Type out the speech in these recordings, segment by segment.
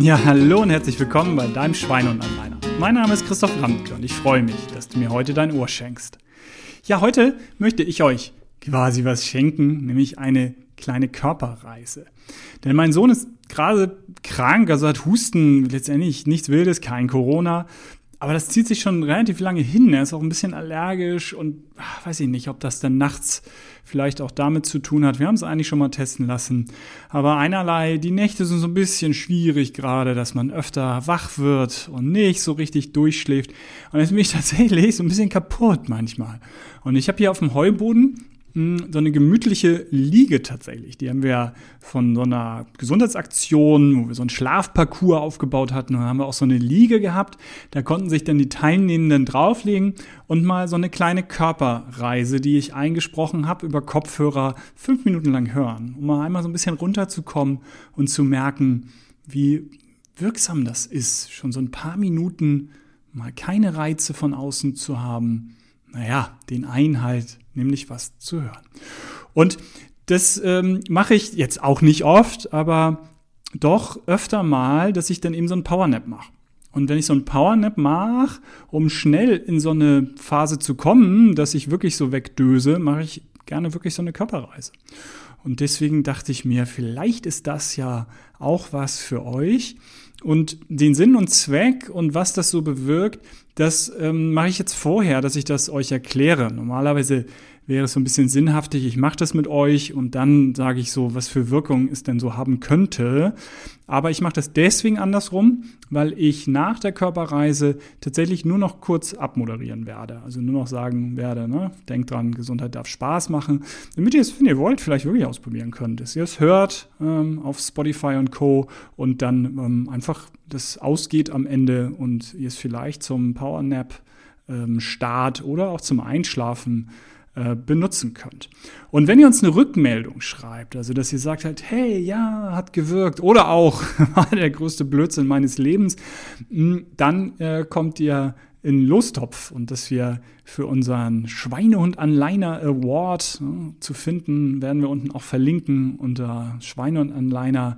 Ja, hallo und herzlich willkommen bei deinem Schweine und Anleiner. Mein Name ist Christoph Ramke und ich freue mich, dass du mir heute dein Ohr schenkst. Ja, heute möchte ich euch quasi was schenken, nämlich eine kleine Körperreise. Denn mein Sohn ist gerade krank, also hat Husten, letztendlich nichts Wildes, kein Corona. Aber das zieht sich schon relativ lange hin. Er ist auch ein bisschen allergisch und ach, weiß ich nicht, ob das dann nachts vielleicht auch damit zu tun hat. Wir haben es eigentlich schon mal testen lassen. Aber einerlei, die Nächte sind so ein bisschen schwierig gerade, dass man öfter wach wird und nicht so richtig durchschläft. Und jetzt bin ich tatsächlich so ein bisschen kaputt manchmal. Und ich habe hier auf dem Heuboden so eine gemütliche Liege tatsächlich. Die haben wir von so einer Gesundheitsaktion, wo wir so einen Schlafparcours aufgebaut hatten. Haben wir auch so eine Liege gehabt. Da konnten sich dann die Teilnehmenden drauflegen und mal so eine kleine Körperreise, die ich eingesprochen habe, über Kopfhörer fünf Minuten lang hören, um mal einmal so ein bisschen runterzukommen und zu merken, wie wirksam das ist, schon so ein paar Minuten mal keine Reize von außen zu haben. Naja, den Einhalt nämlich was zu hören. Und das ähm, mache ich jetzt auch nicht oft, aber doch öfter mal, dass ich dann eben so ein Powernap mache. Und wenn ich so ein Powernap mache, um schnell in so eine Phase zu kommen, dass ich wirklich so wegdöse, mache ich gerne wirklich so eine Körperreise. Und deswegen dachte ich mir, vielleicht ist das ja auch was für euch. Und den Sinn und Zweck und was das so bewirkt, das ähm, mache ich jetzt vorher, dass ich das euch erkläre. Normalerweise wäre es so ein bisschen sinnhaftig, ich mache das mit euch und dann sage ich so, was für Wirkung es denn so haben könnte. Aber ich mache das deswegen andersrum, weil ich nach der Körperreise tatsächlich nur noch kurz abmoderieren werde. Also nur noch sagen werde, ne, denkt dran, Gesundheit darf Spaß machen, damit ihr es, wenn ihr wollt, vielleicht wirklich ausprobieren könnt. Dass ihr es hört ähm, auf Spotify und Co. und dann ähm, einfach das ausgeht am Ende und ihr es vielleicht zum Powernap ähm, Start oder auch zum Einschlafen äh, benutzen könnt. Und wenn ihr uns eine Rückmeldung schreibt, also dass ihr sagt halt, hey, ja, hat gewirkt oder auch war der größte Blödsinn meines Lebens, hm, dann äh, kommt ihr in Lostopf und dass wir für unseren Schweinehund Anliner Award äh, zu finden, werden wir unten auch verlinken unter schweinehundanliner.de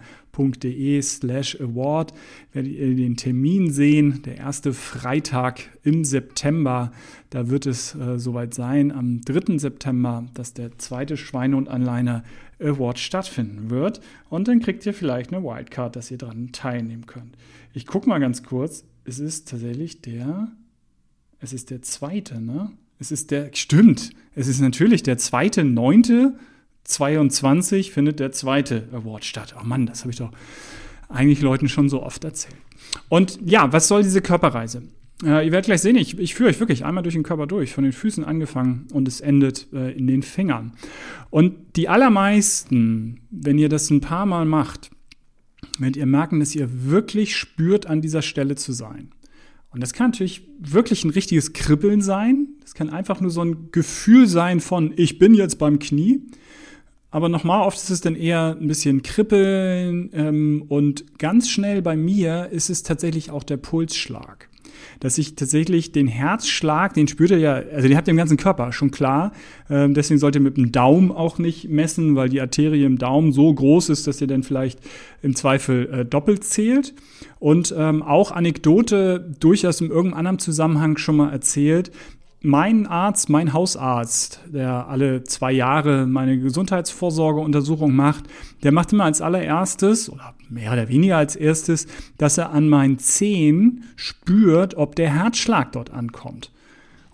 slash award. Werdet ihr den Termin sehen, der erste Freitag im September. Da wird es äh, soweit sein, am 3. September, dass der zweite Schweinehundanliner Award stattfinden wird. Und dann kriegt ihr vielleicht eine Wildcard, dass ihr daran teilnehmen könnt. Ich gucke mal ganz kurz. Es ist tatsächlich der es ist der zweite, ne? Es ist der, stimmt, es ist natürlich der zweite, neunte, 22 findet der zweite Award statt. Oh Mann, das habe ich doch eigentlich Leuten schon so oft erzählt. Und ja, was soll diese Körperreise? Äh, ihr werdet gleich sehen, ich, ich führe euch wirklich einmal durch den Körper durch, von den Füßen angefangen und es endet äh, in den Fingern. Und die allermeisten, wenn ihr das ein paar Mal macht, werdet ihr merken, dass ihr wirklich spürt, an dieser Stelle zu sein. Und das kann natürlich wirklich ein richtiges Kribbeln sein. Das kann einfach nur so ein Gefühl sein von, ich bin jetzt beim Knie. Aber nochmal, oft ist es dann eher ein bisschen Kribbeln ähm, und ganz schnell bei mir ist es tatsächlich auch der Pulsschlag dass ich tatsächlich den Herzschlag, den spürt ihr ja, also den habt ihr im ganzen Körper, schon klar. Ähm, deswegen sollt ihr mit dem Daumen auch nicht messen, weil die Arterie im Daumen so groß ist, dass ihr dann vielleicht im Zweifel äh, doppelt zählt. Und ähm, auch Anekdote durchaus in irgendeinem anderen Zusammenhang schon mal erzählt mein Arzt, mein Hausarzt, der alle zwei Jahre meine Gesundheitsvorsorgeuntersuchung macht, der macht immer als allererstes oder mehr oder weniger als erstes, dass er an meinen Zehen spürt, ob der Herzschlag dort ankommt.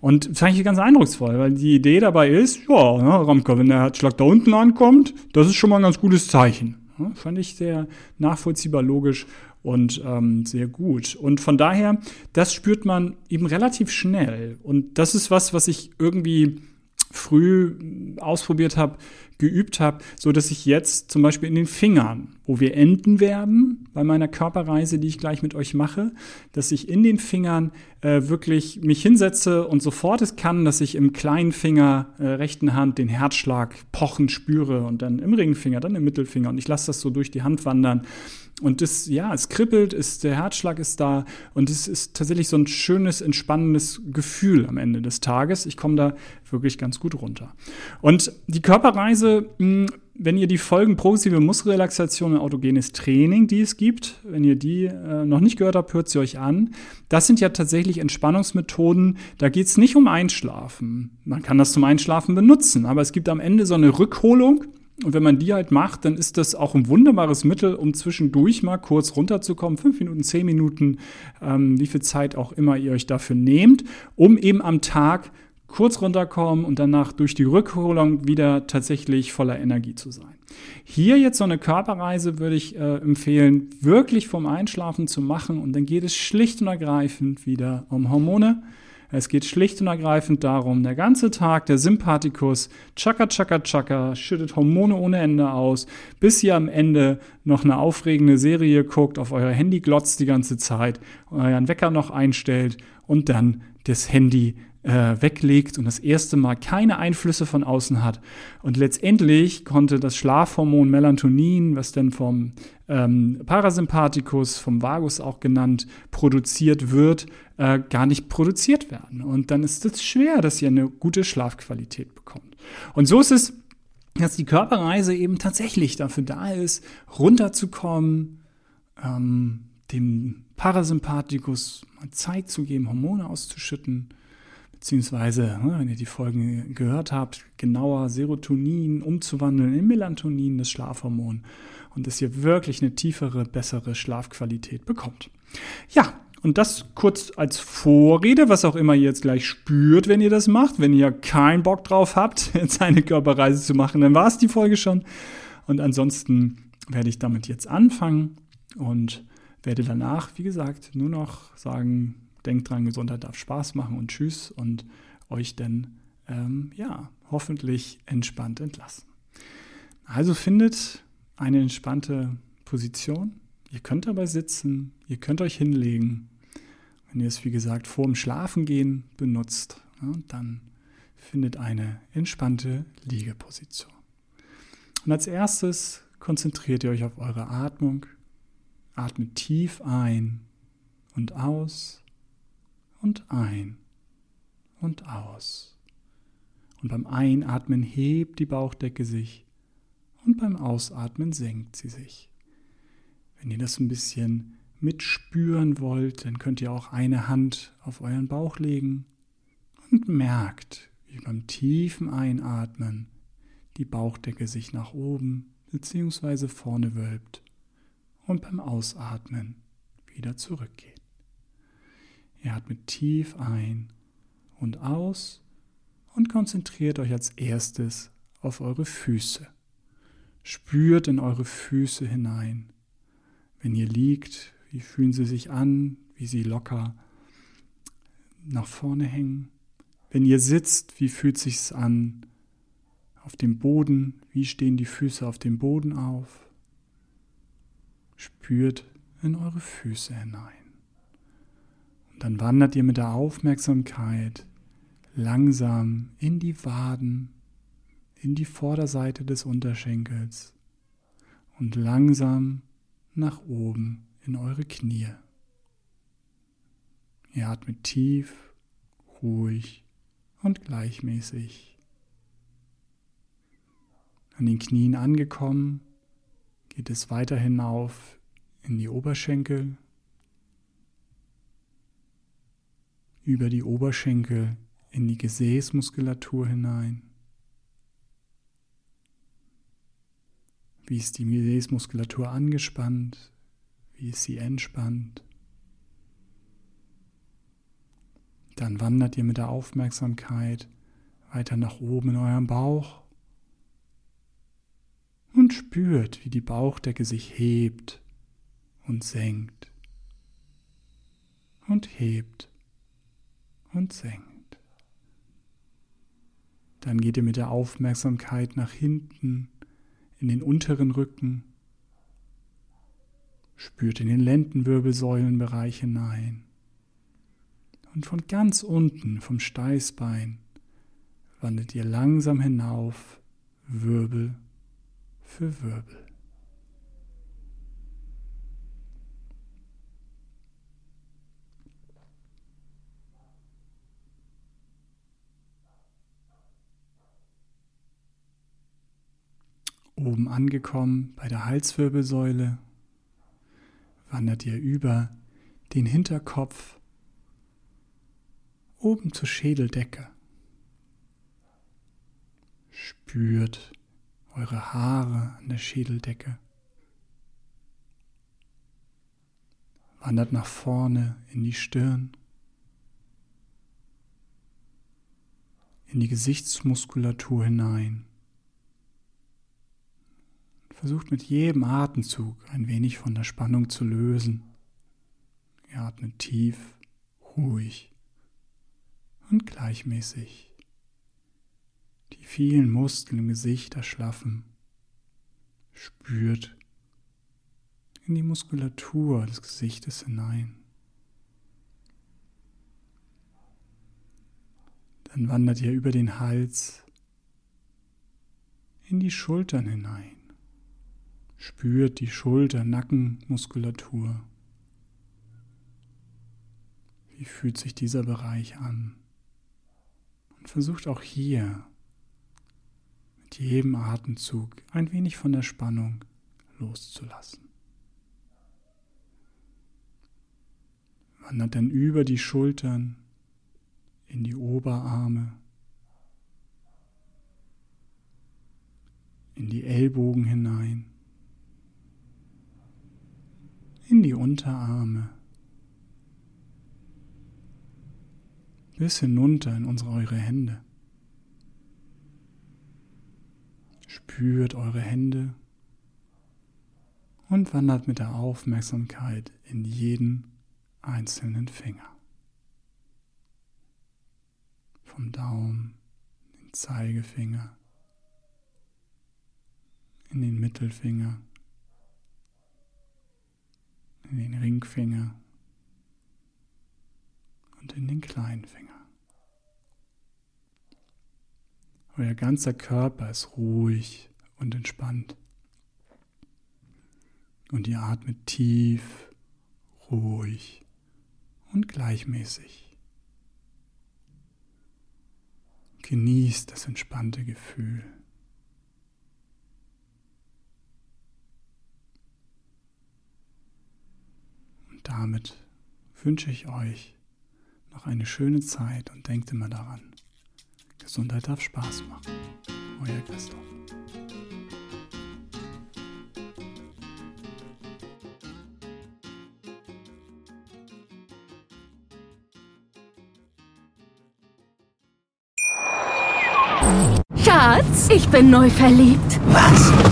Und das fand ich ganz eindrucksvoll, weil die Idee dabei ist, ja, ne, Ramke, wenn der Herzschlag da unten ankommt, das ist schon mal ein ganz gutes Zeichen. Ja, fand ich sehr nachvollziehbar, logisch und ähm, sehr gut. Und von daher, das spürt man eben relativ schnell. Und das ist was, was ich irgendwie früh ausprobiert habe, geübt habe, so dass ich jetzt zum Beispiel in den Fingern, wo wir enden werden bei meiner Körperreise, die ich gleich mit euch mache, dass ich in den Fingern äh, wirklich mich hinsetze und sofort es kann, dass ich im kleinen Finger äh, rechten Hand den Herzschlag pochen spüre und dann im Ringfinger, dann im Mittelfinger und ich lasse das so durch die Hand wandern und das, ja, es kribbelt, ist, der Herzschlag ist da und es ist tatsächlich so ein schönes, entspannendes Gefühl am Ende des Tages. Ich komme da wirklich ganz gut runter. Und die Körperreise mh, hm, wenn ihr die Folgen progressive Muskelrelaxation und autogenes Training, die es gibt, wenn ihr die äh, noch nicht gehört habt, hört sie euch an. Das sind ja tatsächlich Entspannungsmethoden. Da geht es nicht um Einschlafen. Man kann das zum Einschlafen benutzen, aber es gibt am Ende so eine Rückholung. Und wenn man die halt macht, dann ist das auch ein wunderbares Mittel, um zwischendurch mal kurz runterzukommen. Fünf Minuten, zehn Minuten, ähm, wie viel Zeit auch immer ihr euch dafür nehmt, um eben am Tag kurz runterkommen und danach durch die Rückholung wieder tatsächlich voller Energie zu sein. Hier jetzt so eine Körperreise würde ich äh, empfehlen, wirklich vom Einschlafen zu machen und dann geht es schlicht und ergreifend wieder um Hormone. Es geht schlicht und ergreifend darum, der ganze Tag, der Sympathikus, tschakka, tschakka, tschakka, schüttet Hormone ohne Ende aus, bis ihr am Ende noch eine aufregende Serie guckt, auf euer Handy glotzt die ganze Zeit, euren Wecker noch einstellt und dann das Handy äh, weglegt und das erste Mal keine Einflüsse von außen hat. Und letztendlich konnte das Schlafhormon Melatonin, was dann vom ähm, Parasympathikus, vom Vagus auch genannt, produziert wird, äh, gar nicht produziert werden. Und dann ist es schwer, dass ihr eine gute Schlafqualität bekommt. Und so ist es, dass die Körperreise eben tatsächlich dafür da ist, runterzukommen, ähm, dem Parasympathikus Zeit zu geben, Hormone auszuschütten beziehungsweise, ne, wenn ihr die Folgen gehört habt, genauer Serotonin umzuwandeln in Melatonin, das Schlafhormon, und dass ihr wirklich eine tiefere, bessere Schlafqualität bekommt. Ja, und das kurz als Vorrede, was auch immer ihr jetzt gleich spürt, wenn ihr das macht. Wenn ihr keinen Bock drauf habt, jetzt eine Körperreise zu machen, dann war es die Folge schon. Und ansonsten werde ich damit jetzt anfangen und werde danach, wie gesagt, nur noch sagen, denkt dran, Gesundheit darf Spaß machen und tschüss und euch dann, ähm, ja, hoffentlich entspannt entlassen. Also findet eine entspannte Position. Ihr könnt dabei sitzen, ihr könnt euch hinlegen. Wenn ihr es, wie gesagt, vor dem Schlafengehen benutzt, ja, dann findet eine entspannte Liegeposition. Und als erstes konzentriert ihr euch auf eure Atmung. Atmet tief ein und aus und ein und aus. Und beim Einatmen hebt die Bauchdecke sich und beim Ausatmen senkt sie sich. Wenn ihr das ein bisschen mitspüren wollt, dann könnt ihr auch eine Hand auf euren Bauch legen und merkt, wie beim tiefen Einatmen die Bauchdecke sich nach oben bzw. vorne wölbt und beim Ausatmen wieder zurückgeht. Ihr atmet tief ein und aus und konzentriert euch als erstes auf eure Füße. Spürt in eure Füße hinein. Wenn ihr liegt, wie fühlen sie sich an, wie sie locker nach vorne hängen. Wenn ihr sitzt, wie fühlt sich's an? Auf dem Boden, wie stehen die Füße auf dem Boden auf? Spürt in eure Füße hinein. Dann wandert ihr mit der Aufmerksamkeit langsam in die Waden, in die Vorderseite des Unterschenkels und langsam nach oben in eure Knie. Ihr atmet tief, ruhig und gleichmäßig. An den Knien angekommen, geht es weiter hinauf in die Oberschenkel über die Oberschenkel in die Gesäßmuskulatur hinein. Wie ist die Gesäßmuskulatur angespannt? Wie ist sie entspannt? Dann wandert ihr mit der Aufmerksamkeit weiter nach oben in eurem Bauch und spürt, wie die Bauchdecke sich hebt und senkt und hebt und senkt. Dann geht ihr mit der Aufmerksamkeit nach hinten in den unteren Rücken, spürt in den Lendenwirbelsäulenbereich hinein und von ganz unten vom Steißbein wandert ihr langsam hinauf, Wirbel für Wirbel. Oben angekommen bei der Halswirbelsäule wandert ihr über den Hinterkopf oben zur Schädeldecke. Spürt eure Haare an der Schädeldecke. Wandert nach vorne in die Stirn, in die Gesichtsmuskulatur hinein. Versucht mit jedem Atemzug ein wenig von der Spannung zu lösen. Ihr atmet tief, ruhig und gleichmäßig. Die vielen Muskeln im Gesicht erschlaffen. Spürt in die Muskulatur des Gesichtes hinein. Dann wandert ihr über den Hals in die Schultern hinein. Spürt die Schulter-Nackenmuskulatur. Wie fühlt sich dieser Bereich an? Und versucht auch hier mit jedem Atemzug ein wenig von der Spannung loszulassen. Wandert dann über die Schultern in die Oberarme, in die Ellbogen hinein die Unterarme, bis hinunter in unsere eure Hände. Spürt eure Hände und wandert mit der Aufmerksamkeit in jeden einzelnen Finger. Vom Daumen, den Zeigefinger, in den Mittelfinger, in den Ringfinger und in den kleinen Finger. Euer ganzer Körper ist ruhig und entspannt. Und ihr atmet tief, ruhig und gleichmäßig. Genießt das entspannte Gefühl. Damit wünsche ich euch noch eine schöne Zeit und denkt immer daran, Gesundheit darf Spaß machen. Euer Christoph. Schatz, ich bin neu verliebt. Was?